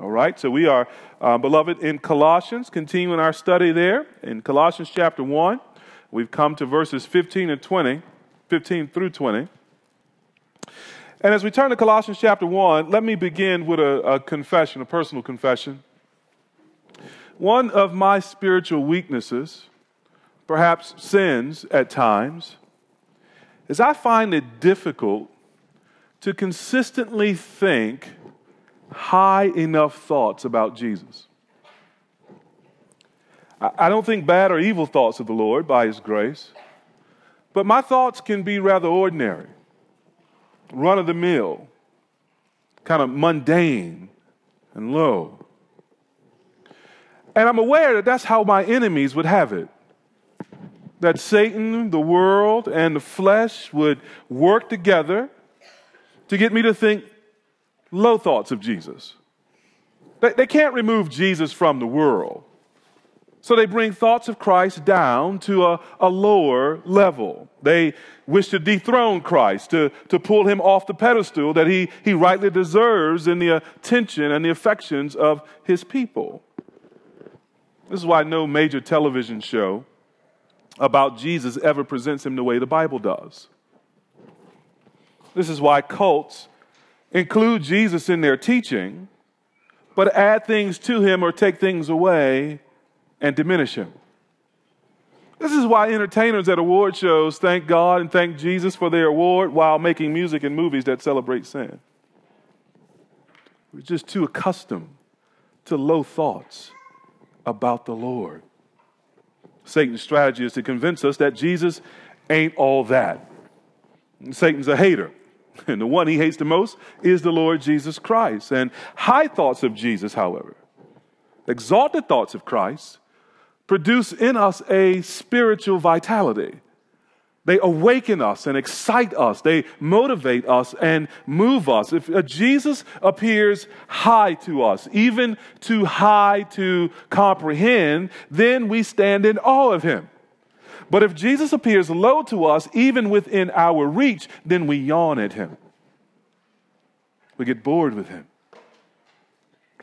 All right, so we are, uh, beloved, in Colossians, continuing our study there in Colossians chapter 1. We've come to verses 15 and 20, 15 through 20. And as we turn to Colossians chapter 1, let me begin with a, a confession, a personal confession. One of my spiritual weaknesses, perhaps sins at times, is I find it difficult to consistently think high enough thoughts about Jesus. I don't think bad or evil thoughts of the Lord by His grace, but my thoughts can be rather ordinary, run of the mill, kind of mundane and low. And I'm aware that that's how my enemies would have it. That Satan, the world, and the flesh would work together to get me to think low thoughts of Jesus. They, they can't remove Jesus from the world. So they bring thoughts of Christ down to a, a lower level. They wish to dethrone Christ, to, to pull him off the pedestal that he, he rightly deserves in the attention and the affections of his people. This is why no major television show about Jesus ever presents him the way the Bible does. This is why cults include Jesus in their teaching, but add things to him or take things away and diminish him. This is why entertainers at award shows thank God and thank Jesus for their award while making music and movies that celebrate sin. We're just too accustomed to low thoughts about the Lord. Satan's strategy is to convince us that Jesus ain't all that. Satan's a hater. And the one he hates the most is the Lord Jesus Christ. And high thoughts of Jesus, however, exalted thoughts of Christ, produce in us a spiritual vitality. They awaken us and excite us. They motivate us and move us. If uh, Jesus appears high to us, even too high to comprehend, then we stand in awe of him. But if Jesus appears low to us, even within our reach, then we yawn at him. We get bored with him.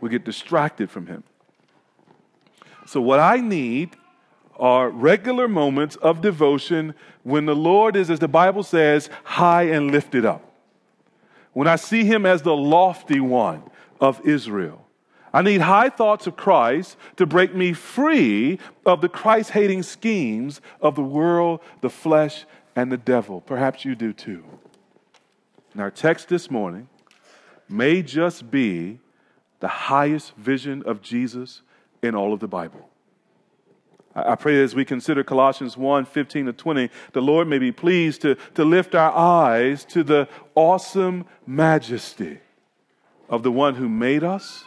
We get distracted from him. So, what I need are regular moments of devotion when the Lord is, as the Bible says, high and lifted up. When I see him as the lofty one of Israel. I need high thoughts of Christ to break me free of the Christ hating schemes of the world, the flesh, and the devil. Perhaps you do too. And our text this morning may just be the highest vision of Jesus in all of the Bible. I pray as we consider Colossians 1 15 to 20, the Lord may be pleased to, to lift our eyes to the awesome majesty of the one who made us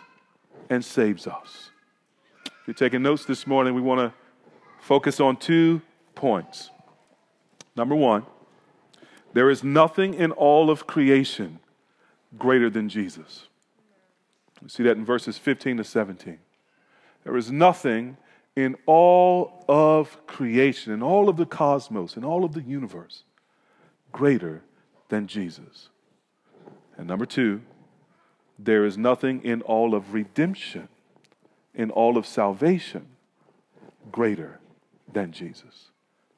and saves us. If you're taking notes this morning, we want to focus on two points. Number one, there is nothing in all of creation greater than Jesus. We see that in verses 15 to 17. There is nothing in all of creation, in all of the cosmos, in all of the universe, greater than Jesus. And number two, there is nothing in all of redemption, in all of salvation, greater than Jesus.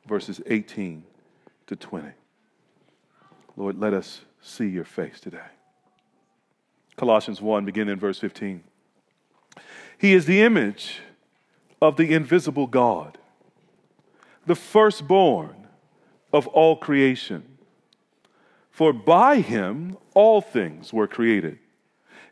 Verses 18 to 20. Lord, let us see your face today. Colossians 1, beginning in verse 15. He is the image of the invisible God, the firstborn of all creation. For by him all things were created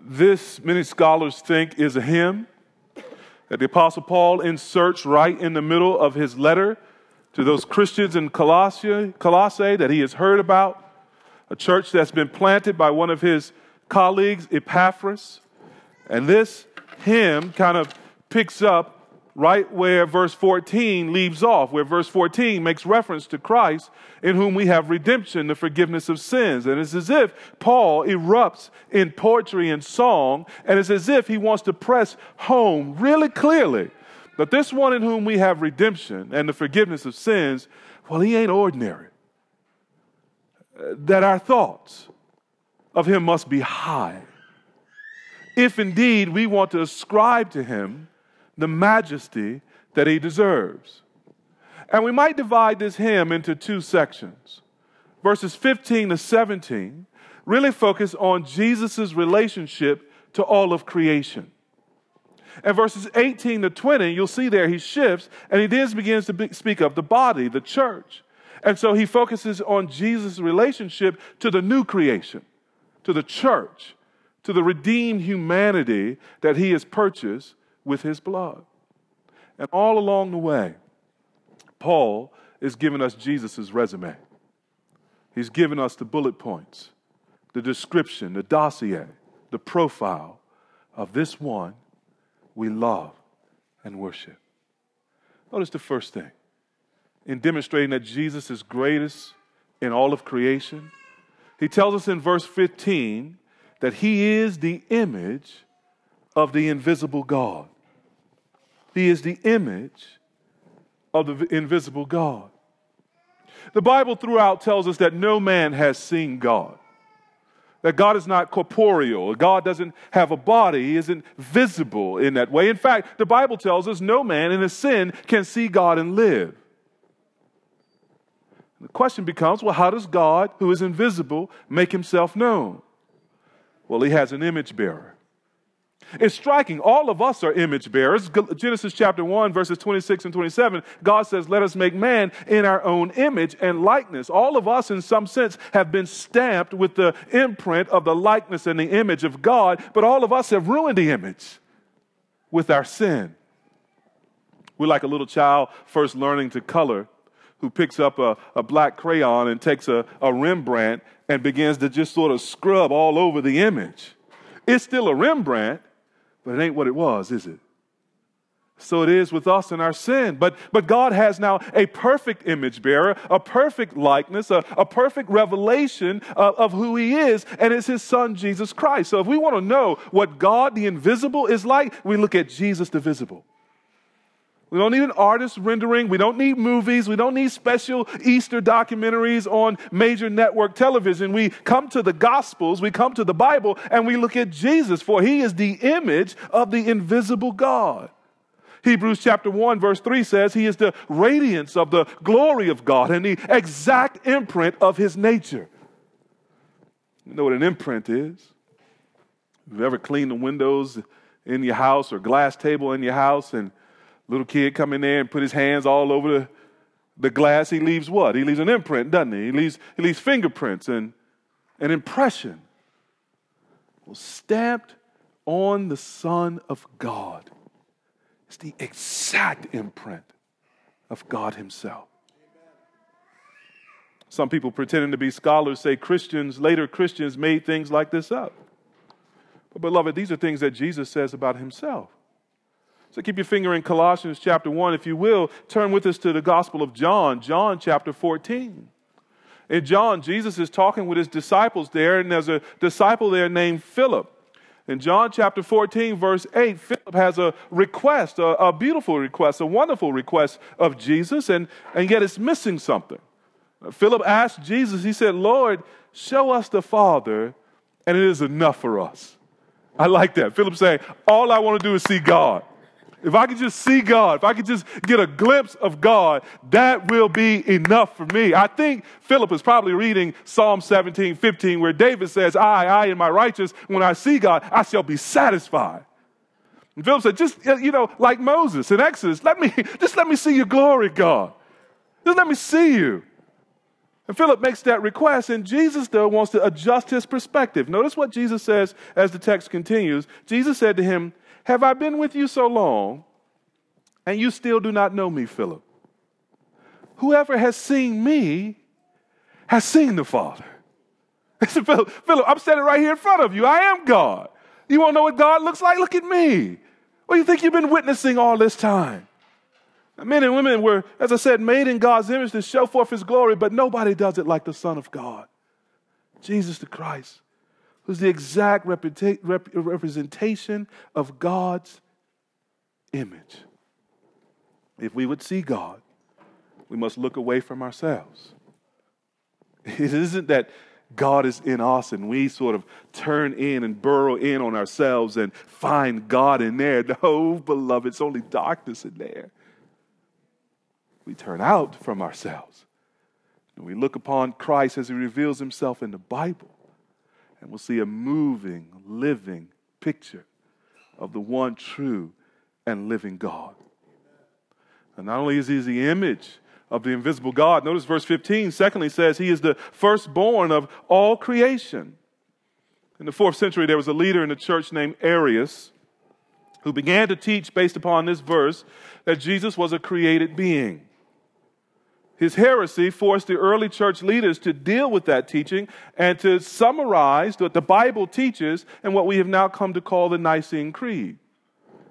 This, many scholars think, is a hymn that the Apostle Paul inserts right in the middle of his letter to those Christians in Colossae, Colossae that he has heard about, a church that's been planted by one of his colleagues, Epaphras. And this hymn kind of picks up right where verse 14 leaves off, where verse 14 makes reference to Christ, in whom we have redemption, the forgiveness of sins. And it's as if Paul erupts in poetry and song, and it's as if he wants to press home really clearly that this one in whom we have redemption and the forgiveness of sins, well, he ain't ordinary. That our thoughts of him must be high. If indeed we want to ascribe to him the majesty that he deserves. And we might divide this hymn into two sections. Verses 15 to 17 really focus on Jesus' relationship to all of creation. And verses 18 to 20, you'll see there he shifts and he then begins to be, speak of the body, the church. And so he focuses on Jesus' relationship to the new creation, to the church, to the redeemed humanity that he has purchased with his blood. And all along the way, Paul is giving us Jesus' resume. He's giving us the bullet points, the description, the dossier, the profile of this one we love and worship. Notice the first thing in demonstrating that Jesus is greatest in all of creation. He tells us in verse 15 that he is the image of the invisible God. He is the image of the invisible God. The Bible throughout tells us that no man has seen God, that God is not corporeal, God doesn't have a body, He isn't visible in that way. In fact, the Bible tells us no man in his sin can see God and live. The question becomes well, how does God, who is invisible, make himself known? Well, he has an image bearer. It's striking. All of us are image bearers. Genesis chapter 1, verses 26 and 27, God says, Let us make man in our own image and likeness. All of us, in some sense, have been stamped with the imprint of the likeness and the image of God, but all of us have ruined the image with our sin. We're like a little child first learning to color who picks up a, a black crayon and takes a, a Rembrandt and begins to just sort of scrub all over the image. It's still a Rembrandt, but it ain't what it was, is it? So it is with us in our sin. But, but God has now a perfect image bearer, a perfect likeness, a, a perfect revelation of, of who He is, and it's His Son, Jesus Christ. So if we want to know what God, the invisible, is like, we look at Jesus, the visible. We don't need an artist rendering. We don't need movies. We don't need special Easter documentaries on major network television. We come to the Gospels, we come to the Bible, and we look at Jesus, for he is the image of the invisible God. Hebrews chapter 1, verse 3 says, He is the radiance of the glory of God and the exact imprint of His nature. You know what an imprint is? Have you've ever cleaned the windows in your house or glass table in your house and Little kid come in there and put his hands all over the, the glass. He leaves what? He leaves an imprint, doesn't he? He leaves, he leaves fingerprints and an impression. Well, stamped on the Son of God. It's the exact imprint of God Himself. Some people pretending to be scholars say Christians, later Christians, made things like this up. But, beloved, these are things that Jesus says about Himself. So keep your finger in Colossians chapter 1, if you will. Turn with us to the Gospel of John, John chapter 14. In John, Jesus is talking with his disciples there, and there's a disciple there named Philip. In John chapter 14, verse 8, Philip has a request, a, a beautiful request, a wonderful request of Jesus, and, and yet it's missing something. Philip asked Jesus, he said, Lord, show us the Father, and it is enough for us. I like that. Philip saying, All I want to do is see God. If I could just see God, if I could just get a glimpse of God, that will be enough for me. I think Philip is probably reading Psalm 17, 15, where David says, I, I, in my righteous, when I see God, I shall be satisfied. And Philip said, just, uh, you know, like Moses in Exodus, let me, just let me see your glory, God. Just let me see you. And Philip makes that request, and Jesus, though, wants to adjust his perspective. Notice what Jesus says as the text continues. Jesus said to him, Have I been with you so long, and you still do not know me, Philip? Whoever has seen me has seen the Father. I said, Philip, Philip, I'm standing right here in front of you. I am God. You want to know what God looks like? Look at me. What do you think you've been witnessing all this time? Men and women were, as I said, made in God's image to show forth His glory, but nobody does it like the Son of God, Jesus the Christ, who's the exact representation of God's image. If we would see God, we must look away from ourselves. It isn't that God is in us and we sort of turn in and burrow in on ourselves and find God in there. No, beloved, it's only darkness in there we turn out from ourselves. And we look upon Christ as he reveals himself in the Bible, and we'll see a moving, living picture of the one true and living God. And not only is he the image of the invisible God, notice verse 15, secondly, says he is the firstborn of all creation. In the fourth century, there was a leader in the church named Arius who began to teach based upon this verse that Jesus was a created being. His heresy forced the early church leaders to deal with that teaching and to summarize what the Bible teaches and what we have now come to call the Nicene Creed.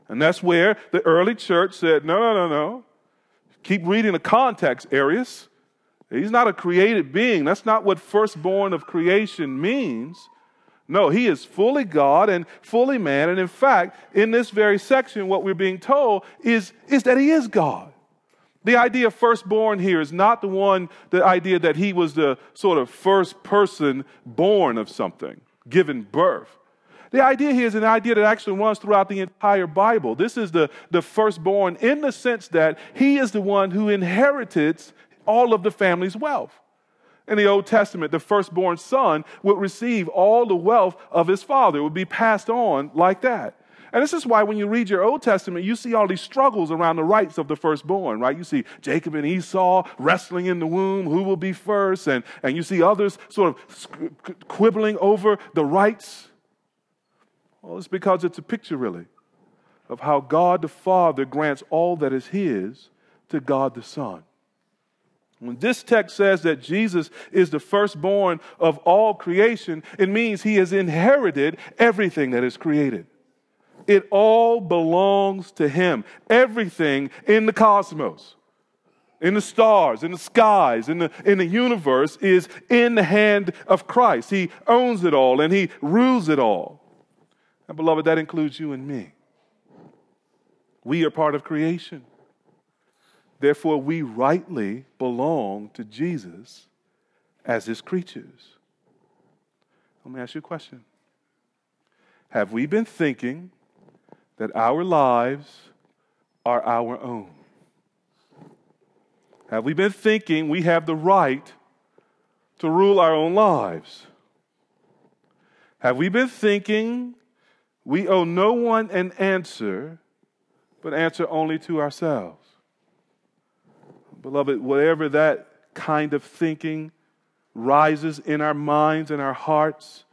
And that's where the early church said, no, no, no, no. Keep reading the context, Arius. He's not a created being. That's not what firstborn of creation means. No, he is fully God and fully man. And in fact, in this very section, what we're being told is, is that he is God. The idea of firstborn here is not the one, the idea that he was the sort of first person born of something, given birth. The idea here is an idea that actually runs throughout the entire Bible. This is the, the firstborn in the sense that he is the one who inherited all of the family's wealth. In the Old Testament, the firstborn son would receive all the wealth of his father. It would be passed on like that. And this is why when you read your Old Testament, you see all these struggles around the rights of the firstborn, right? You see Jacob and Esau wrestling in the womb, who will be first, and, and you see others sort of quibbling over the rights. Well, it's because it's a picture, really, of how God the Father grants all that is His to God the Son. When this text says that Jesus is the firstborn of all creation, it means he has inherited everything that is created. It all belongs to Him. Everything in the cosmos, in the stars, in the skies, in the, in the universe is in the hand of Christ. He owns it all and He rules it all. And, beloved, that includes you and me. We are part of creation. Therefore, we rightly belong to Jesus as His creatures. Let me ask you a question. Have we been thinking that our lives are our own? Have we been thinking we have the right to rule our own lives? Have we been thinking we owe no one an answer, but answer only to ourselves? Beloved, whatever that kind of thinking rises in our minds and our hearts,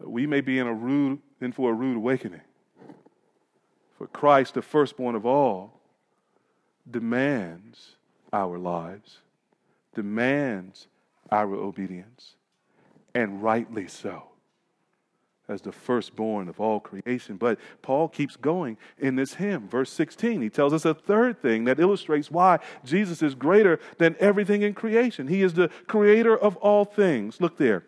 we may be in a rude in for a rude awakening. For Christ, the firstborn of all, demands our lives, demands our obedience, and rightly so, as the firstborn of all creation. But Paul keeps going in this hymn. Verse 16, he tells us a third thing that illustrates why Jesus is greater than everything in creation. He is the creator of all things. Look there.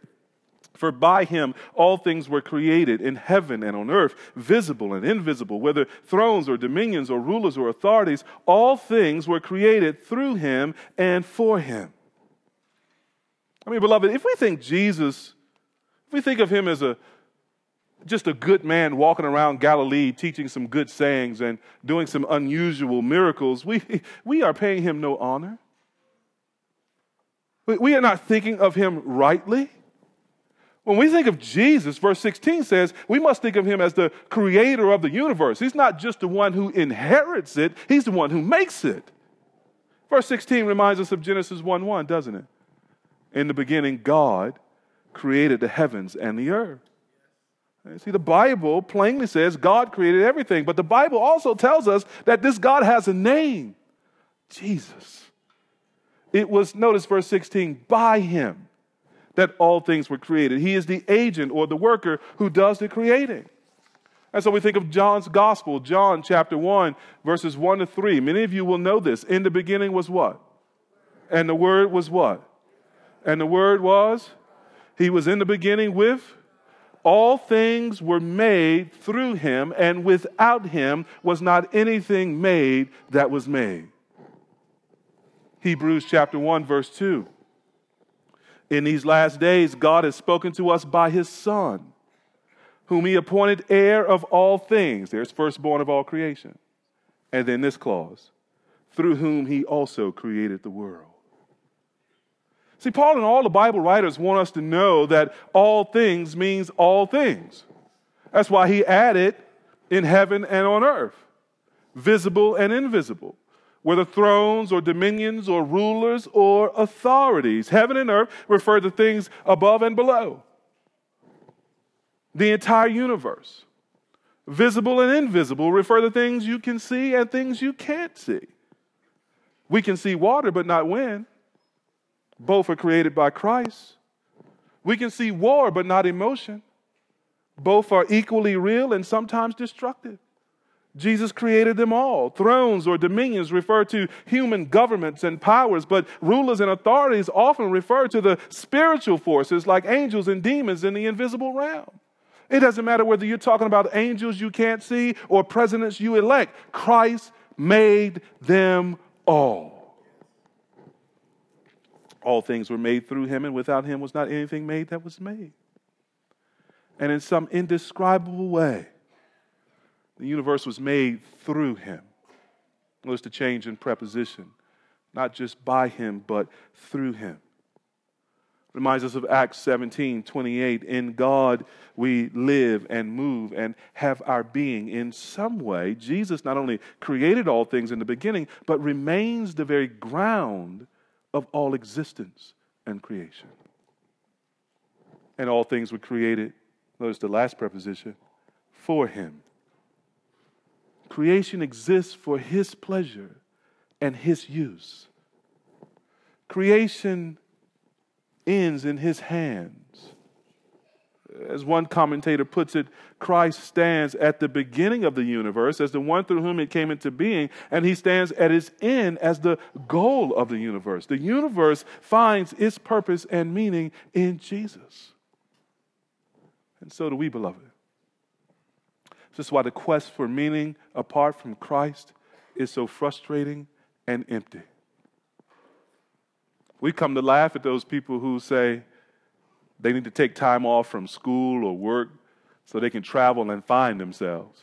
For by him all things were created in heaven and on earth, visible and invisible, whether thrones or dominions or rulers or authorities, all things were created through him and for him. I mean, beloved, if we think Jesus, if we think of him as a just a good man walking around Galilee teaching some good sayings and doing some unusual miracles, we, we are paying him no honor. We are not thinking of him rightly. When we think of Jesus, verse 16 says, we must think of him as the creator of the universe. He's not just the one who inherits it, he's the one who makes it. Verse 16 reminds us of Genesis 1 1, doesn't it? In the beginning, God created the heavens and the earth. See, the Bible plainly says God created everything, but the Bible also tells us that this God has a name Jesus. It was, notice verse 16, by him that all things were created. He is the agent or the worker who does the creating. And so we think of John's gospel, John chapter 1, verses 1 to 3. Many of you will know this. In the beginning was what? And the word was what? And the word was? He was in the beginning with all things were made through him, and without him was not anything made that was made. Hebrews chapter 1, verse 2. In these last days, God has spoken to us by his Son, whom he appointed heir of all things. There's firstborn of all creation. And then this clause, through whom he also created the world. See, Paul and all the Bible writers want us to know that all things means all things. That's why he added in heaven and on earth, visible and invisible, whether thrones or dominions or rulers or authorities. Heaven and earth refer to things above and below. The entire universe. Visible and invisible refer to things you can see and things you can't see. We can see water but not wind. Both are created by Christ. We can see war, but not emotion. Both are equally real and sometimes destructive. Jesus created them all. Thrones or dominions refer to human governments and powers, but rulers and authorities often refer to the spiritual forces like angels and demons in the invisible realm. It doesn't matter whether you're talking about angels you can't see or presidents you elect, Christ made them all. All things were made through him, and without him was not anything made that was made. And in some indescribable way, the universe was made through him. Notice the change in preposition. Not just by him, but through him. Reminds us of Acts 17 28. In God we live and move and have our being. In some way, Jesus not only created all things in the beginning, but remains the very ground of all existence and creation. And all things were created, notice the last preposition, for him. Creation exists for his pleasure and his use. Creation ends in his hands as one commentator puts it, Christ stands at the beginning of the universe as the one through whom it came into being, and he stands at its end as the goal of the universe. The universe finds its purpose and meaning in Jesus. And so do we, beloved. This is why the quest for meaning apart from Christ is so frustrating and empty. We come to laugh at those people who say, they need to take time off from school or work so they can travel and find themselves.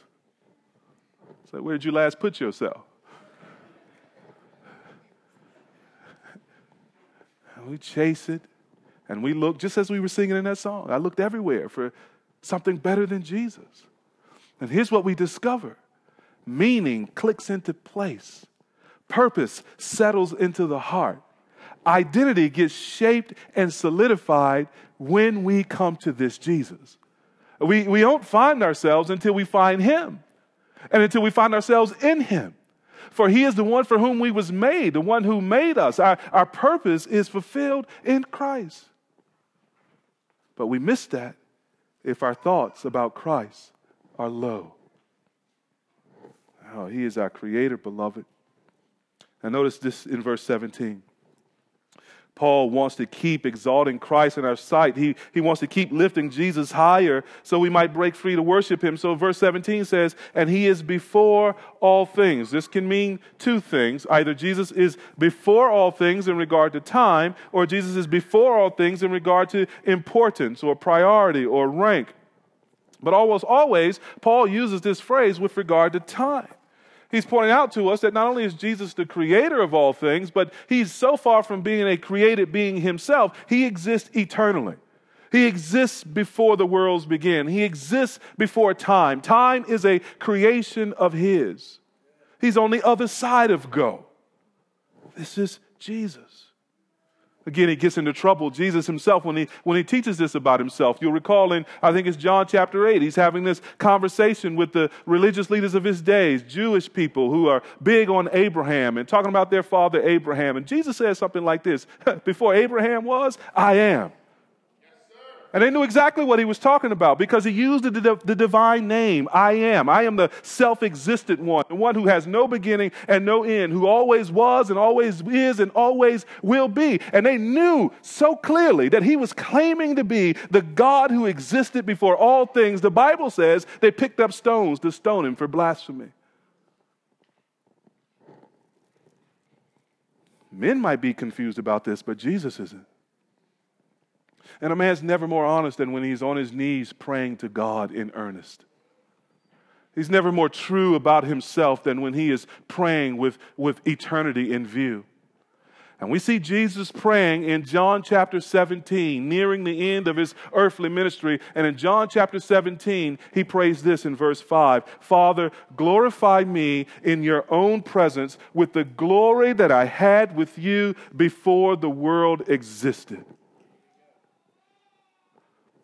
So, where did you last put yourself? And we chase it and we look, just as we were singing in that song, I looked everywhere for something better than Jesus. And here's what we discover meaning clicks into place, purpose settles into the heart, identity gets shaped and solidified when we come to this Jesus. We, we don't find ourselves until we find Him and until we find ourselves in Him. For He is the one for whom we was made, the one who made us. Our, our purpose is fulfilled in Christ. But we miss that if our thoughts about Christ are low. Oh, he is our creator, beloved. And notice this in verse 17. Paul wants to keep exalting Christ in our sight. He, he wants to keep lifting Jesus higher so we might break free to worship him. So verse 17 says, and he is before all things. This can mean two things. Either Jesus is before all things in regard to time, or Jesus is before all things in regard to importance or priority or rank. But almost always, Paul uses this phrase with regard to time. He's pointing out to us that not only is Jesus the creator of all things, but he's so far from being a created being himself, he exists eternally. He exists before the worlds begin. He exists before time. Time is a creation of His. He's on the other side of go. This is Jesus. Again, he gets into trouble. Jesus himself, when he, when he teaches this about himself, you'll recall in, I think it's John chapter 8, he's having this conversation with the religious leaders of his days, Jewish people who are big on Abraham and talking about their father Abraham. And Jesus says something like this Before Abraham was, I am. And they knew exactly what he was talking about because he used the, the divine name, I am. I am the self existent one, the one who has no beginning and no end, who always was and always is and always will be. And they knew so clearly that he was claiming to be the God who existed before all things. The Bible says they picked up stones to stone him for blasphemy. Men might be confused about this, but Jesus isn't. And a man's never more honest than when he's on his knees praying to God in earnest. He's never more true about himself than when he is praying with, with eternity in view. And we see Jesus praying in John chapter 17, nearing the end of his earthly ministry. And in John chapter 17, he prays this in verse 5 Father, glorify me in your own presence with the glory that I had with you before the world existed.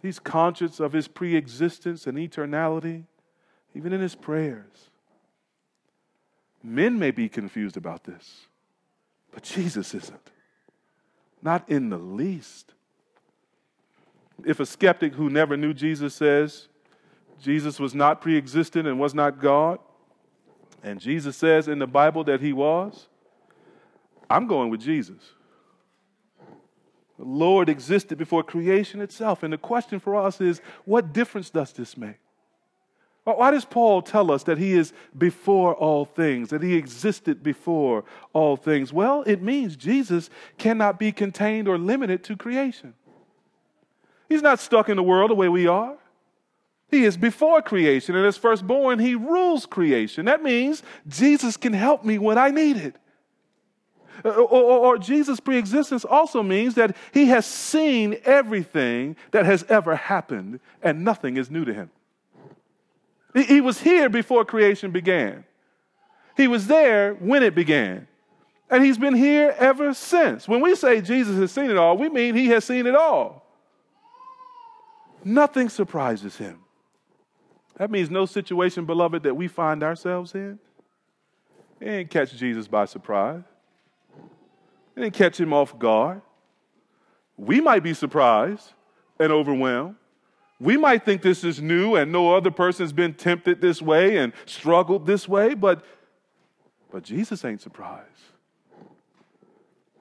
He's conscious of his pre existence and eternality, even in his prayers. Men may be confused about this, but Jesus isn't. Not in the least. If a skeptic who never knew Jesus says Jesus was not pre existent and was not God, and Jesus says in the Bible that he was, I'm going with Jesus. The Lord existed before creation itself. And the question for us is what difference does this make? Why does Paul tell us that he is before all things, that he existed before all things? Well, it means Jesus cannot be contained or limited to creation. He's not stuck in the world the way we are. He is before creation, and as firstborn, he rules creation. That means Jesus can help me when I need it. Uh, or, or, Jesus' preexistence also means that he has seen everything that has ever happened and nothing is new to him. He, was here before creation began, he was there when it began. And he's been here ever since. When we say Jesus has seen it all, we mean he has seen it all. Nothing surprises him. That means no situation, beloved, that we find ourselves in. It ain't catch Jesus by surprise. It didn't catch him off guard. We might be surprised and overwhelmed. We might think this is new and no other person's been tempted this way and struggled this way, but, but Jesus ain't surprised.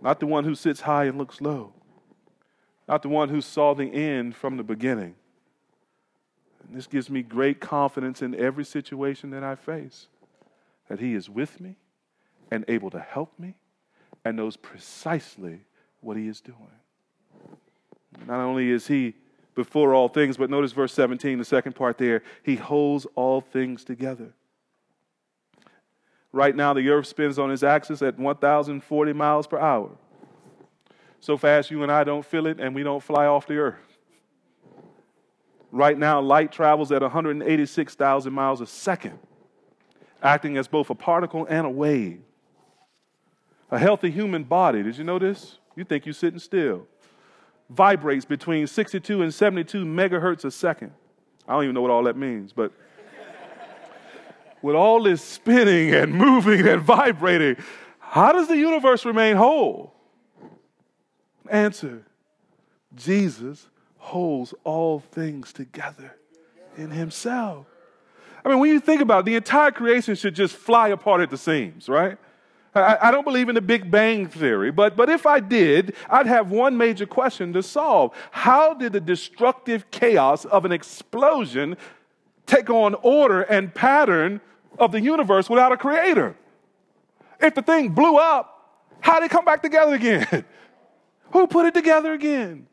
Not the one who sits high and looks low, not the one who saw the end from the beginning. And this gives me great confidence in every situation that I face that He is with me and able to help me and knows precisely what he is doing. Not only is he before all things, but notice verse 17, the second part there, he holds all things together. Right now, the earth spins on its axis at 1,040 miles per hour. So fast you and I don't feel it, and we don't fly off the earth. Right now, light travels at 186,000 miles a second, acting as both a particle and a wave. A healthy human body, did you know this? You think you're sitting still. Vibrates between 62 and 72 megahertz a second. I don't even know what all that means, but with all this spinning and moving and vibrating, how does the universe remain whole? Answer Jesus holds all things together in himself. I mean, when you think about it, the entire creation should just fly apart at the seams, right? I, I don't believe in the Big Bang Theory, but, but if I did, I'd have one major question to solve. How did the destructive chaos of an explosion take on order and pattern of the universe without a creator? If the thing blew up, how did it come back together again? Who put it together again?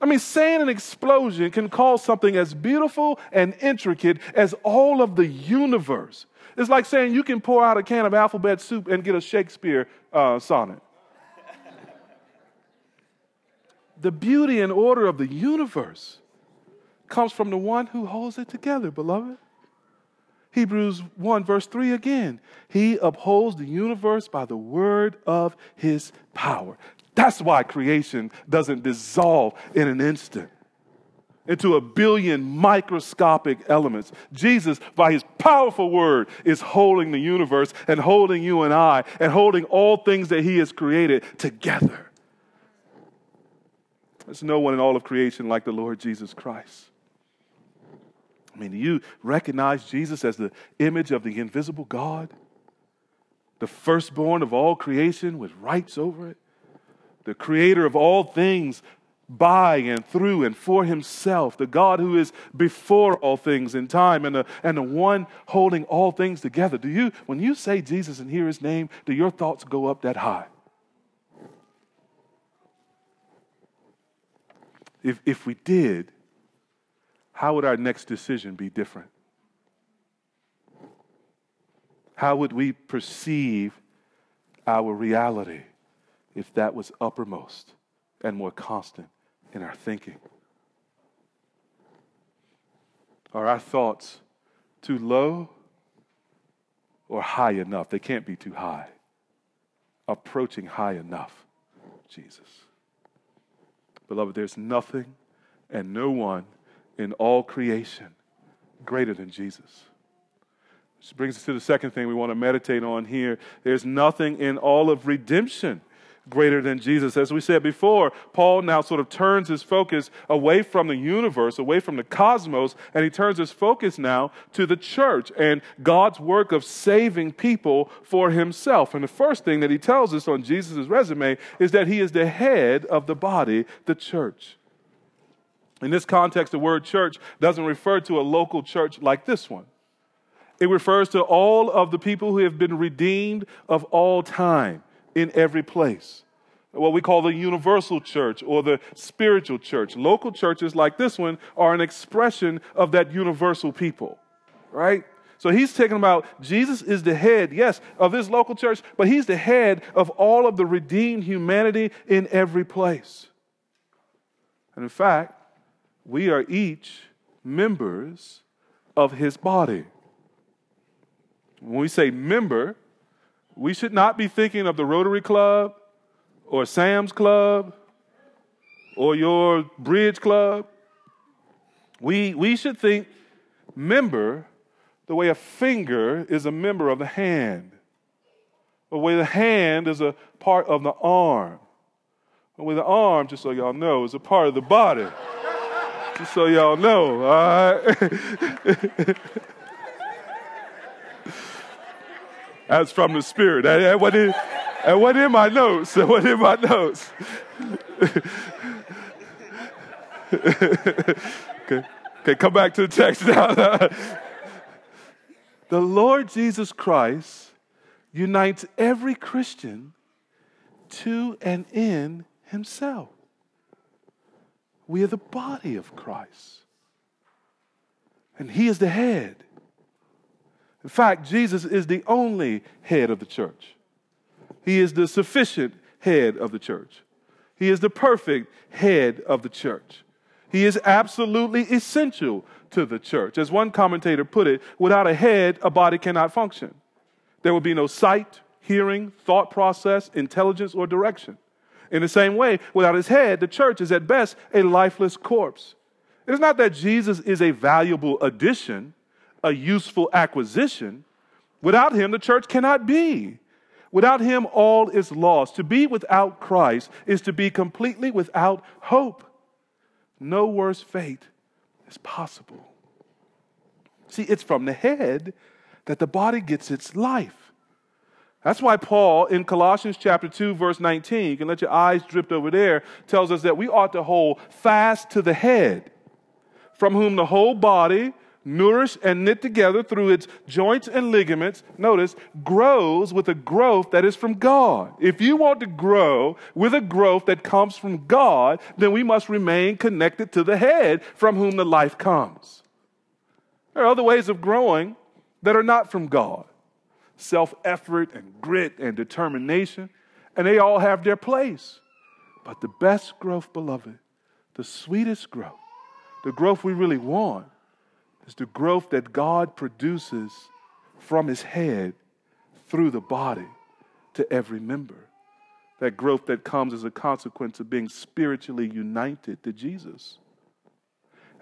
I mean, saying an explosion can cause something as beautiful and intricate as all of the universe. It's like saying you can pour out a can of alphabet soup and get a Shakespeare uh, sonnet. the beauty and order of the universe comes from the one who holds it together, beloved. Hebrews 1, verse 3 again. He upholds the universe by the word of his power. That's why creation doesn't dissolve in an instant into a billion microscopic elements. Jesus, by his powerful word, is holding the universe and holding you and I and holding all things that he has created together. There's no one in all of creation like the Lord Jesus Christ. I mean, do you recognize Jesus as the image of the invisible God? The firstborn of all creation with rights over it? The creator of all things by and through and for himself, the God who is before all things in time and the, and the one holding all things together. Do you, when you say Jesus and hear his name, do your thoughts go up that high? If, if we did, how would our next decision be different? How would we perceive our reality if that was uppermost and more constant in our thinking? Are our thoughts too low or high enough? They can't be too high. Approaching high enough, Jesus. Beloved, there's nothing and no one in all creation greater than Jesus. Which brings us to the second thing we want to meditate on here. There's nothing in all of redemption greater than Jesus. As we said before, Paul now sort of turns his focus away from the universe, away from the cosmos, and he turns his focus now to the church and God's work of saving people for himself. And the first thing that he tells us on Jesus' resume is that he is the head of the body, the church. In this context, the word church doesn't refer to a local church like this one. It refers to all of the people who have been redeemed of all time in every place. What we call the universal church or the spiritual church. Local churches like this one are an expression of that universal people, right? So he's talking about Jesus is the head, yes, of this local church, but he's the head of all of the redeemed humanity in every place. And in fact, we are each members of his body. When we say member, we should not be thinking of the Rotary Club or Sam's Club or your Bridge Club. We, we should think member the way a finger is a member of the hand, the way the hand is a part of the arm, the way the arm, just so y'all know, is a part of the body. just so y'all know, all right? That's from the Spirit. And wasn't, in, that wasn't in my notes. That wasn't in my notes. okay. okay, come back to the text now. the Lord Jesus Christ unites every Christian to and in himself. We are the body of Christ. And he is the head. In fact, Jesus is the only head of the church. He is the sufficient head of the church. He is the perfect head of the church. He is absolutely essential to the church. As one commentator put it, without a head, a body cannot function. There will be no sight, hearing, thought process, intelligence, or direction. In the same way, without his head, the church is at best a lifeless corpse. It is not that Jesus is a valuable addition, a useful acquisition. Without him, the church cannot be. Without him, all is lost. To be without Christ is to be completely without hope. No worse fate is possible. See, it's from the head that the body gets its life. That's why Paul in Colossians chapter 2 verse 19, you can let your eyes drift over there, tells us that we ought to hold fast to the head, from whom the whole body nourished and knit together through its joints and ligaments, notice, grows with a growth that is from God. If you want to grow with a growth that comes from God, then we must remain connected to the head from whom the life comes. There are other ways of growing that are not from God self effort and grit and determination, and they all have their place. But the best growth, beloved, the sweetest growth, the growth we really want, is the growth that God produces from his head through the body to every member. That growth that comes as a consequence of being spiritually united to Jesus.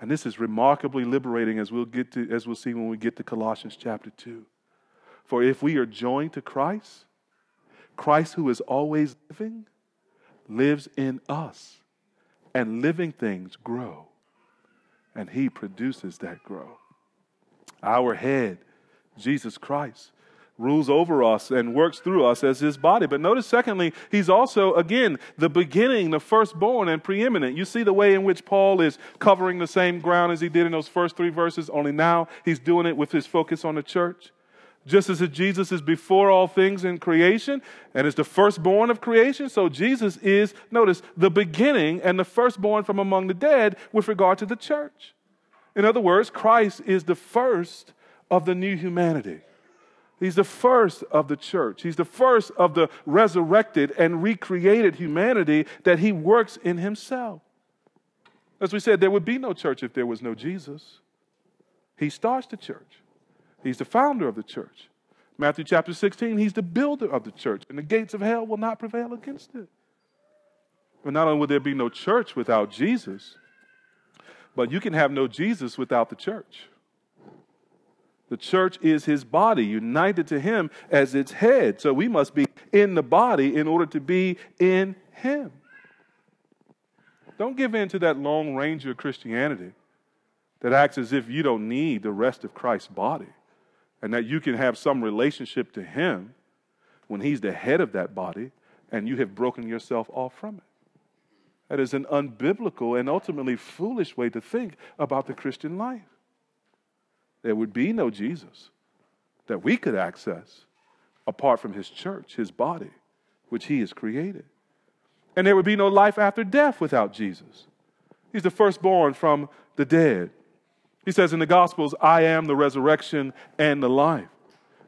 And this is remarkably liberating as we'll get to as we'll see when we get to Colossians chapter 2. For if we are joined to Christ, Christ who is always living lives in us. And living things grow. And he produces that growth. Our head, Jesus Christ, rules over us and works through us as his body. But notice, secondly, he's also, again, the beginning, the firstborn and preeminent. You see the way in which Paul is covering the same ground as he did in those first three verses, only now he's doing it with his focus on the church. Just as Jesus is before all things in creation and is the firstborn of creation, so Jesus is, notice, the beginning and the firstborn from among the dead with regard to the church. In other words, Christ is the first of the new humanity. He's the first of the church. He's the first of the resurrected and recreated humanity that he works in himself. As we said, there would be no church if there was no Jesus. He starts the church, he's the founder of the church. Matthew chapter 16, he's the builder of the church, and the gates of hell will not prevail against it. But not only will there be no church without Jesus, but you can have no Jesus without the church. The church is his body, united to him as its head. So we must be in the body in order to be in him. Don't give in to that Lone Ranger Christianity that acts as if you don't need the rest of Christ's body and that you can have some relationship to him when he's the head of that body and you have broken yourself off from it. That is an unbiblical and ultimately foolish way to think about the Christian life. There would be no Jesus that we could access apart from his church, his body, which he has created. And there would be no life after death without Jesus. He's the firstborn from the dead. He says in the Gospels, I am the resurrection and the life.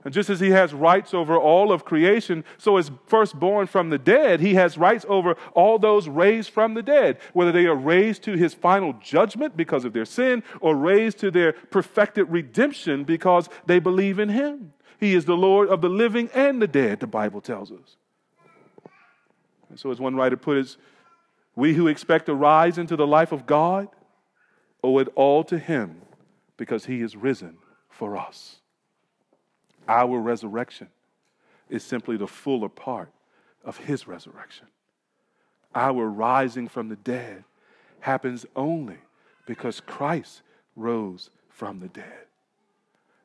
And just as he has rights over all of creation, so as firstborn from the dead, he has rights over all those raised from the dead, whether they are raised to his final judgment because of their sin or raised to their perfected redemption because they believe in him. He is the Lord of the living and the dead, the Bible tells us. And so, as one writer put it, we who expect to rise into the life of God owe it all to him because he is risen for us. Our resurrection is simply the fuller part of his resurrection. Our rising from the dead happens only because Christ rose from the dead.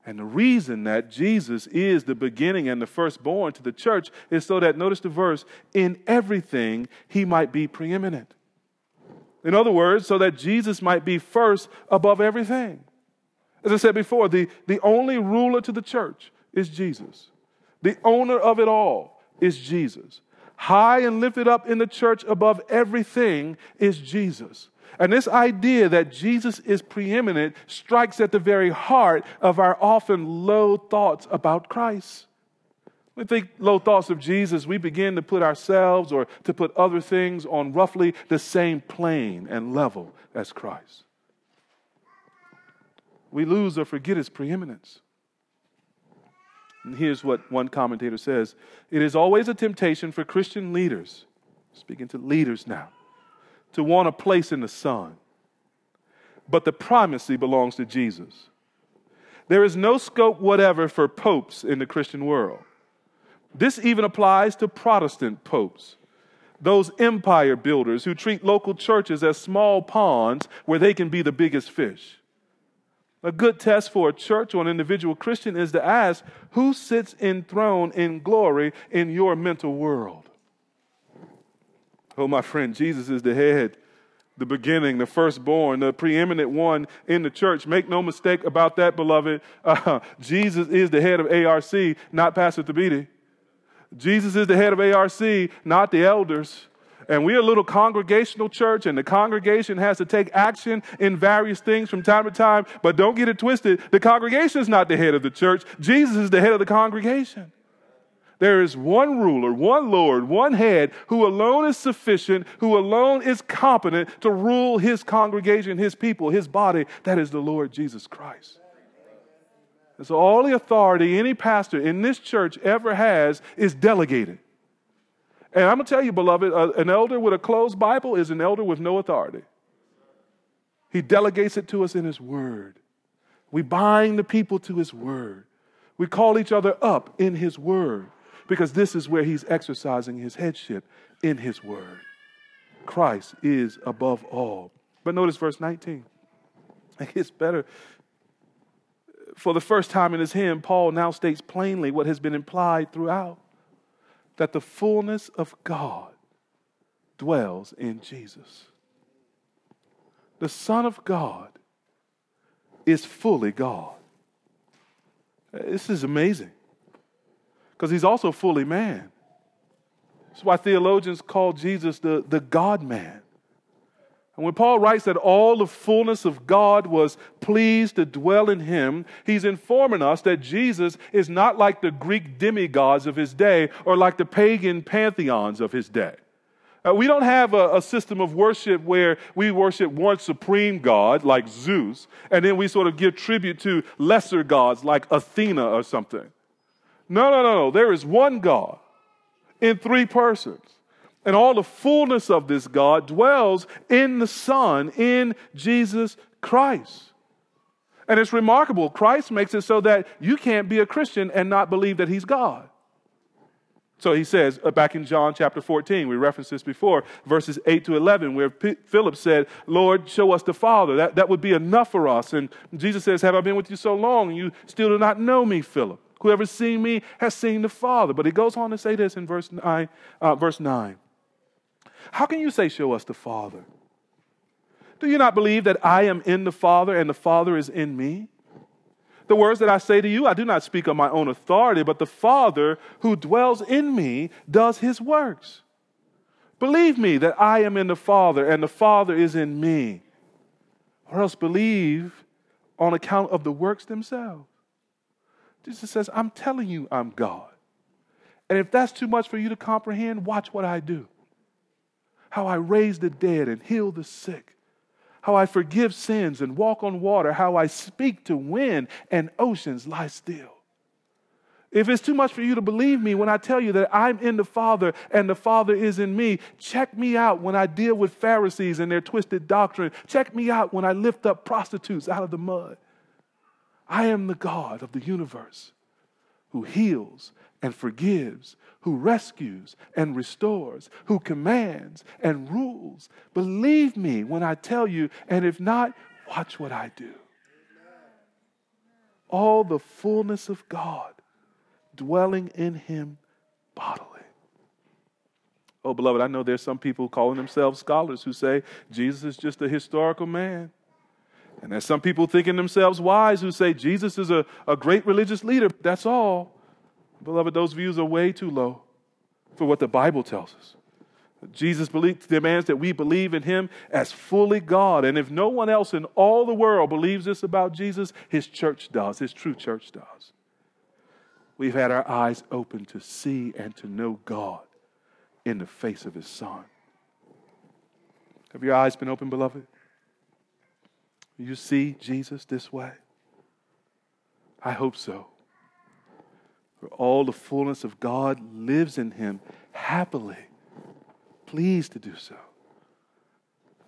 And the reason that Jesus is the beginning and the firstborn to the church is so that, notice the verse, in everything he might be preeminent. In other words, so that Jesus might be first above everything. As I said before, the, the only ruler to the church is Jesus. The owner of it all is Jesus. High and lifted up in the church above everything is Jesus. And this idea that Jesus is preeminent strikes at the very heart of our often low thoughts about Christ. We think low thoughts of Jesus, we begin to put ourselves or to put other things on roughly the same plane and level as Christ. We lose or forget his preeminence. And here's what one commentator says It is always a temptation for Christian leaders, speaking to leaders now, to want a place in the sun. But the primacy belongs to Jesus. There is no scope whatever for popes in the Christian world. This even applies to Protestant popes, those empire builders who treat local churches as small ponds where they can be the biggest fish. A good test for a church or an individual Christian is to ask who sits enthroned in glory in your mental world? Oh, my friend, Jesus is the head, the beginning, the firstborn, the preeminent one in the church. Make no mistake about that, beloved. Uh, Jesus is the head of ARC, not Pastor Thabiti. Jesus is the head of ARC, not the elders. And we're a little congregational church, and the congregation has to take action in various things from time to time. But don't get it twisted. The congregation is not the head of the church, Jesus is the head of the congregation. There is one ruler, one Lord, one head who alone is sufficient, who alone is competent to rule his congregation, his people, his body. That is the Lord Jesus Christ. And so all the authority any pastor in this church ever has is delegated. And I'm going to tell you, beloved, uh, an elder with a closed Bible is an elder with no authority. He delegates it to us in his word. We bind the people to his word. We call each other up in his word because this is where he's exercising his headship in his word. Christ is above all. But notice verse 19. It gets better. For the first time in his hymn, Paul now states plainly what has been implied throughout that the fullness of God dwells in Jesus. The Son of God is fully God. This is amazing because he's also fully man. That's why theologians call Jesus the, the God man. And when Paul writes that all the fullness of God was pleased to dwell in him, he's informing us that Jesus is not like the Greek demigods of his day or like the pagan pantheons of his day. Uh, we don't have a, a, system of worship where we worship one supreme God like Zeus, and then we sort of give tribute to lesser gods like Athena or something. No, no, no, no. There is one God in three persons. And all the fullness of this God dwells in the Son, in Jesus Christ. And it's remarkable. Christ makes it so that you can't be a Christian and not believe that He's God. So he says uh, back in John chapter 14, we referenced this before, verses 8 to 11, where P- Philip said, Lord, show us the Father. That, that would be enough for us. And Jesus says, Have I been with you so long and you still do not know me, Philip? Whoever seen me has seen the Father. But he goes on to say this in verse 9. Uh, verse 9. How can you say, Show us the Father? Do you not believe that I am in the Father and the Father is in me? The words that I say to you, I do not speak on my own authority, but the Father who dwells in me does his works. Believe me that I am in the Father and the Father is in me. Or else believe on account of the works themselves. Jesus says, I'm telling you I'm God. And if that's too much for you to comprehend, watch what I do. How I raise the dead and heal the sick. How I forgive sins and walk on water. How I speak to wind and oceans lie still. If it's too much for you to believe me when I tell you that I'm in the Father and the Father is in me, check me out when I deal with Pharisees and their twisted doctrine. Check me out when I lift up prostitutes out of the mud. I am the God of the universe who heals and forgives, who rescues and restores, who commands and rules. Believe me when I tell you, and if not, watch what I do. All the fullness of God dwelling in him bodily. Oh, beloved, I know there's some people calling themselves scholars who say Jesus is just a historical man. And there's some people thinking themselves wise who say Jesus is a, a great religious leader. That's all. Beloved, those views are way too low for what the Bible tells us. Jesus demands that we believe in him as fully God. And if no one else in all the world believes this about Jesus, his church does, his true church does. We've had our eyes open to see and to know God in the face of his Son. Have your eyes been open, beloved? You see Jesus this way? I hope so. For all the fullness of God lives in him happily, pleased to do so.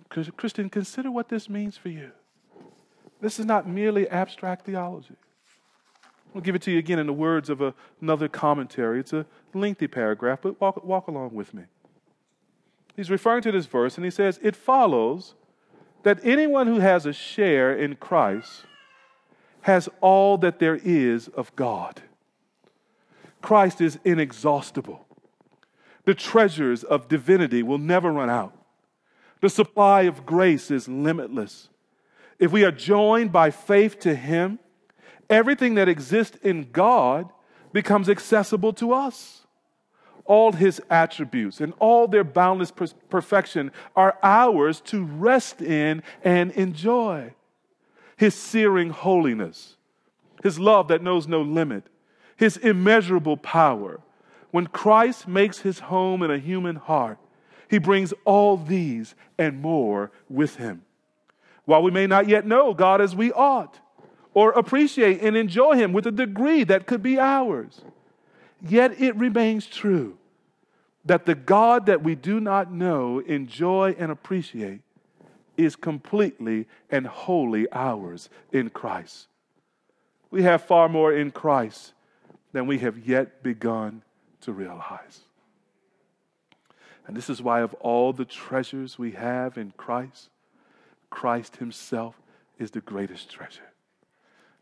Christian, consider what this means for you. This is not merely abstract theology. I'll give it to you again in the words of a, another commentary. It's a lengthy paragraph, but walk, walk along with me. He's referring to this verse, and he says, It follows that anyone who has a share in Christ has all that there is of God. Christ is inexhaustible. The treasures of divinity will never run out. The supply of grace is limitless. If we are joined by faith to Him, everything that exists in God becomes accessible to us. All His attributes and all their boundless per- perfection are ours to rest in and enjoy. His searing holiness, His love that knows no limit, his immeasurable power, when Christ makes his home in a human heart, he brings all these and more with him. While we may not yet know God as we ought, or appreciate and enjoy him with a degree that could be ours, yet it remains true that the God that we do not know, enjoy, and appreciate is completely and wholly ours in Christ. We have far more in Christ than we have yet begun to realize. And this is why, of all the treasures we have in Christ, Christ Himself is the greatest treasure.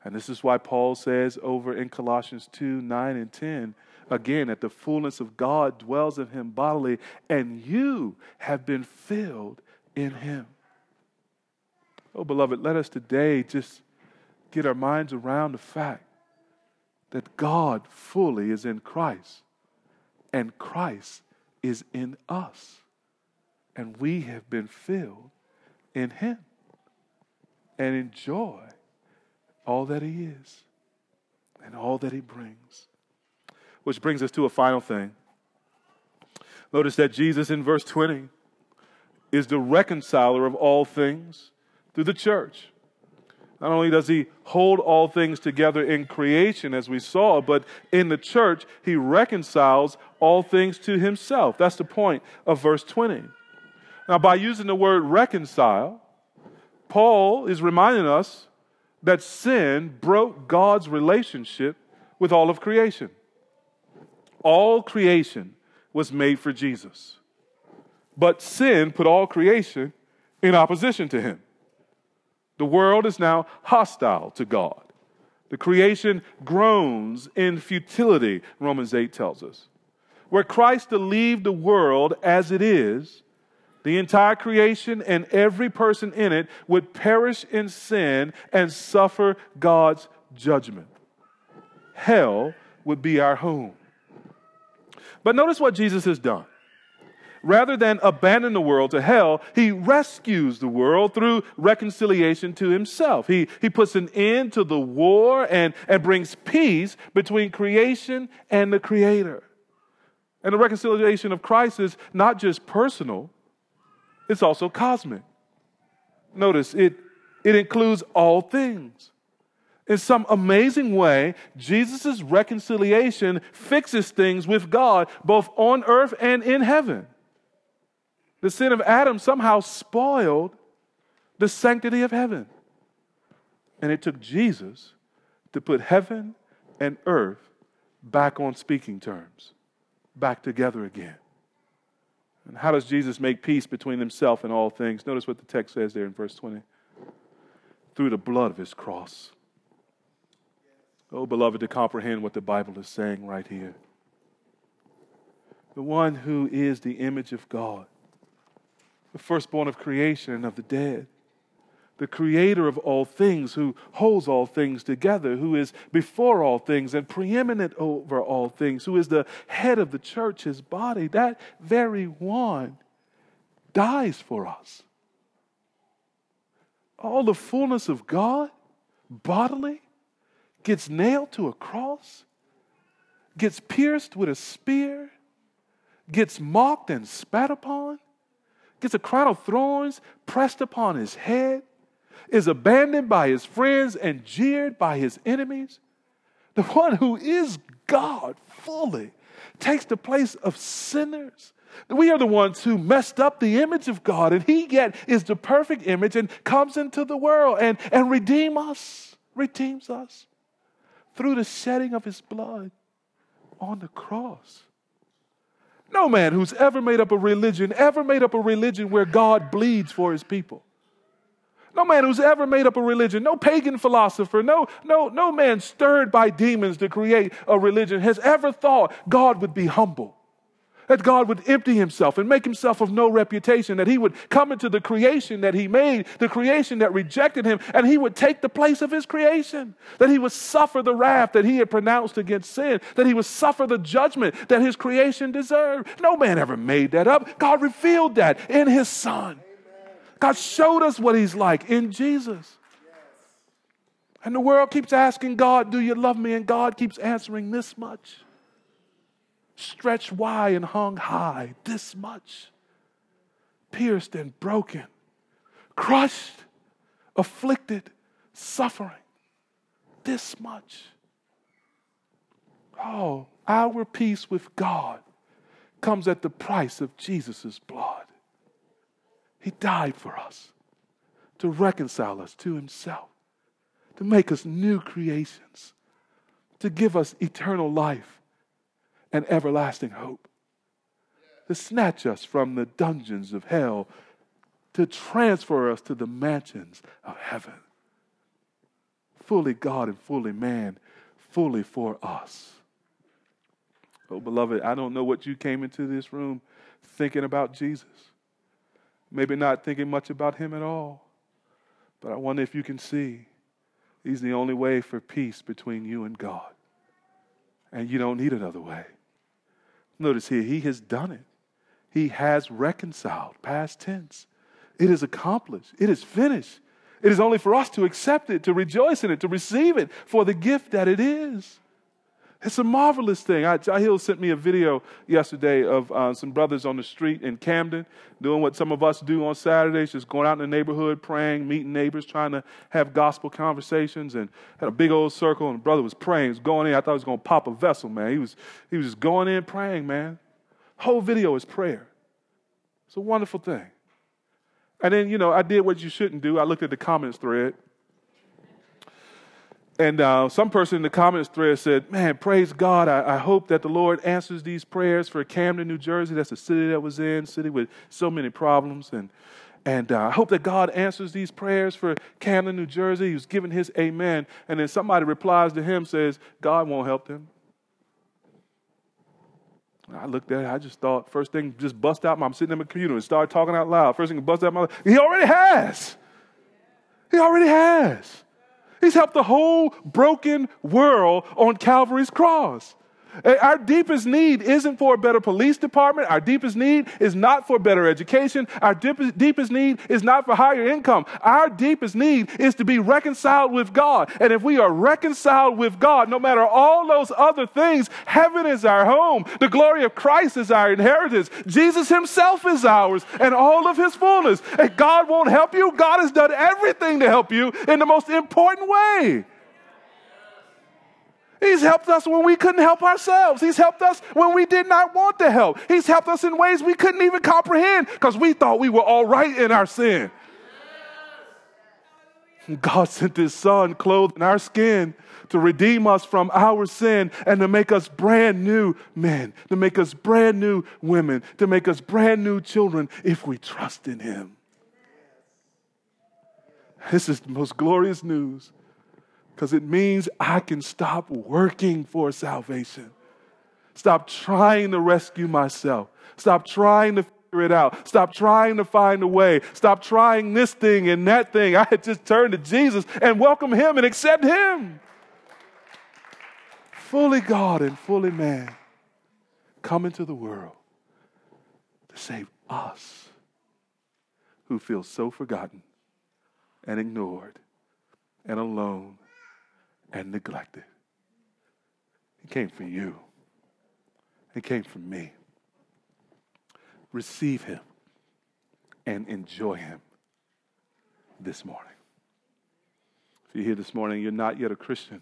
And this is why Paul says over in Colossians 2 9 and 10, again, that the fullness of God dwells in Him bodily, and you have been filled in Him. Oh, beloved, let us today just get our minds around the fact that God fully is in Christ and Christ is in us. And we have been filled in Him and enjoy all that He is and all that He brings. Which brings us to a final thing. Notice that Jesus in verse 20 is the reconciler of all things through the church. Not only does he hold all things together in creation, as we saw, but in the church, he reconciles all things to himself. That's the point of verse 20. Now, by using the word reconcile, Paul is reminding us that sin broke God's relationship with all of creation. All creation was made for Jesus, but sin put all creation in opposition to him. The world is now hostile to God. The creation groans in futility, Romans 8 tells us. Were Christ to leave the world as it is, the entire creation and every person in it would perish in sin and suffer God's judgment. Hell would be our home. But notice what Jesus has done rather than abandon the world to hell, he rescues the world through reconciliation to himself. He, he puts an end to the war and, and brings peace between creation and the Creator. And the reconciliation of Christ is not just personal, it's also cosmic. Notice it, it includes all things. In some amazing way, Jesus' reconciliation fixes things with God, both on earth and in heaven. The sin of Adam somehow spoiled the sanctity of heaven. And it took Jesus to put heaven and earth back on speaking terms, back together again. And how does Jesus make peace between himself and all things? Notice what the text says there in verse 20 through the blood of his cross. Oh, beloved, to comprehend what the Bible is saying right here. The one who is the image of God the firstborn of creation and of the dead, the creator of all things, who holds all things together, who is before all things and preeminent over all things, who is the head of the church, his body, that very one dies for us. All the fullness of God bodily gets nailed to a cross, gets pierced with a spear, gets mocked and spat upon gets a crown of thorns pressed upon his head, is abandoned by his friends and jeered by his enemies. The one who is God fully takes the place of sinners. We are the ones who messed up the image of God, and He yet is the perfect image and comes into the world and, and redeem us, redeems us through the shedding of His blood on the cross. No man who's ever made up a religion ever made up a religion where God bleeds for his people. No man who's ever made up a religion, no pagan philosopher, no, no, no man stirred by demons to create a religion has ever thought God would be humble that God would empty himself and make himself of no reputation, that he would come into the creation that he made, the creation that rejected him, and he would take the place of his creation, that he would suffer the wrath that he had pronounced against sin, that he would suffer the judgment that his creation deserved. No man ever made that up. God revealed that in his son. God showed us what he's like in Jesus. And the world keeps asking God, Do you love me? And God keeps answering this much stretched wide and hung high, this much, pierced and broken, crushed, afflicted, suffering, this much. Oh, our peace with God comes at the price of Jesus' blood. He died for us to reconcile us to Himself, to make us new creations, to give us eternal life and everlasting hope, to snatch us from the dungeons of hell, to transfer us to the mansions of heaven. Fully God and fully man, fully for us. Oh, beloved, I don't know what you came into this room thinking about Jesus. Maybe not thinking much about him at all. But I wonder if you can see he's the only way for peace between you and God. And you don't need another way. Notice here, he has done it. He has reconciled, past tense. It is accomplished, it is finished. It is only for us to accept it, to rejoice in it, to receive it for the gift that it is. It's a marvelous thing. I, sent me a video yesterday of uh, some brothers on the street in Camden doing what some of us do on Saturdays, just going out in the neighborhood, praying, meeting neighbors, trying to have gospel conversations, and had a big old circle. And the brother was praying, he was going in. I thought he was going to pop a vessel, man. He was, he was just going in praying, man. Whole video is prayer. It's a wonderful thing. And then, you know, I did what you shouldn't do. I looked at the comments thread and uh, some person in the comments thread said, Man, praise God. I, I, hope that the Lord answers these prayers for Camden, New Jersey. That's a city that was in, city with so many problems. And, and uh, I hope that God answers these prayers for Camden, New Jersey. He was giving his amen. And then somebody replies to him, says, God won't help them. I looked at it, I just thought, first thing, just bust out. My, I'm sitting in my computer and start talking out loud. First thing, bust out my. He already has. He already has. He's helped the whole broken world on Calvary's cross. Our deepest need isn't for a better police department. Our deepest need is not for better education. Our deepest, deepest need is not for higher income. Our deepest need is to be reconciled with God. And if we are reconciled with God, no matter all those other things, heaven is our home. The glory of Christ is our inheritance. Jesus himself is ours and all of his fullness. And God won't help you. God has done everything to help you in the most important way. He's helped us when we couldn't help ourselves. He's helped us when we did not want to help. He's helped us in ways we couldn't even comprehend because we thought we were all right in our sin. God sent His Son clothed in our skin to redeem us from our sin and to make us brand new men, to make us brand new women, to make us brand new children if we trust in Him. This is the most glorious news because it means I can stop working for salvation. Stop trying to rescue myself. Stop trying to figure it out. Stop trying to find a way. Stop trying this thing and that thing. I had just turned to Jesus and welcome Him and accept Him. Fully God and fully man come into the world to save us who feel so forgotten and ignored and alone and neglected. He came for you. He came for me. Receive him and enjoy him this morning. If you're here this morning, you're not yet a Christian.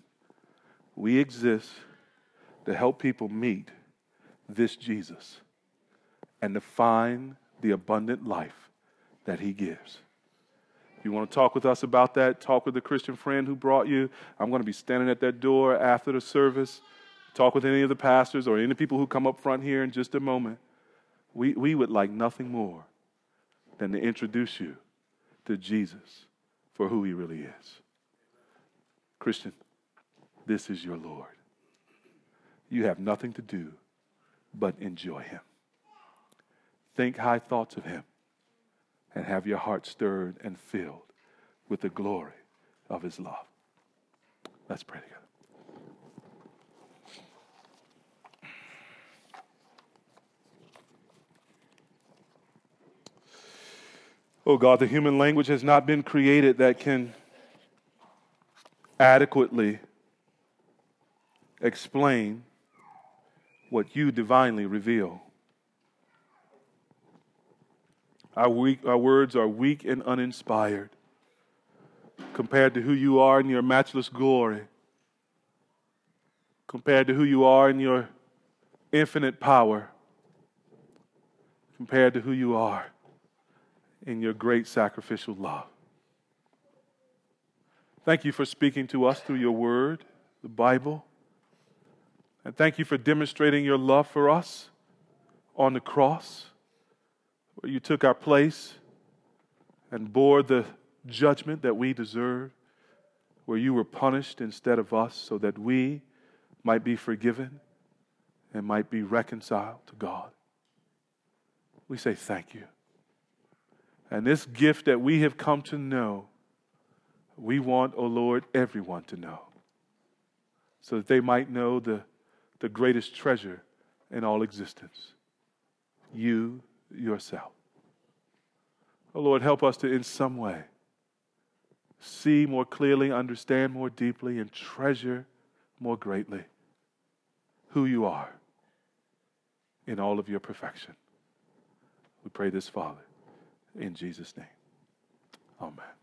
We exist to help people meet this Jesus and to find the abundant life that he gives you want to talk with us about that, talk with the Christian friend who brought you. I'm going to be standing at that door after the service. Talk with any of the pastors or any people who come up front here in just a moment. We, we would like nothing more than to introduce you to Jesus for who he really is. Christian, this is your Lord. You have nothing to do but enjoy him. Think high thoughts of him and have your heart stirred and filled with the glory of his love. Let's pray together. Oh God, the human language has not been created that can adequately explain what you divinely reveal. Our, weak, our words are weak and uninspired compared to who you are in your matchless glory, compared to who you are in your infinite power, compared to who you are in your great sacrificial love. Thank you for speaking to us through your word, the Bible. And thank you for demonstrating your love for us on the cross where you took our place and bore the judgment that we deserve, where you were punished instead of us so that we might be forgiven and might be reconciled to God. We say thank you. And this gift that we have come to know, we want, O oh Lord, everyone to know so that they might know the, the greatest treasure in all existence you yourself. Oh Lord, help us to, in some way, see more clearly, understand more deeply, and treasure more greatly who you are in all of your perfection. We pray this, Father, in Jesus' name. Amen.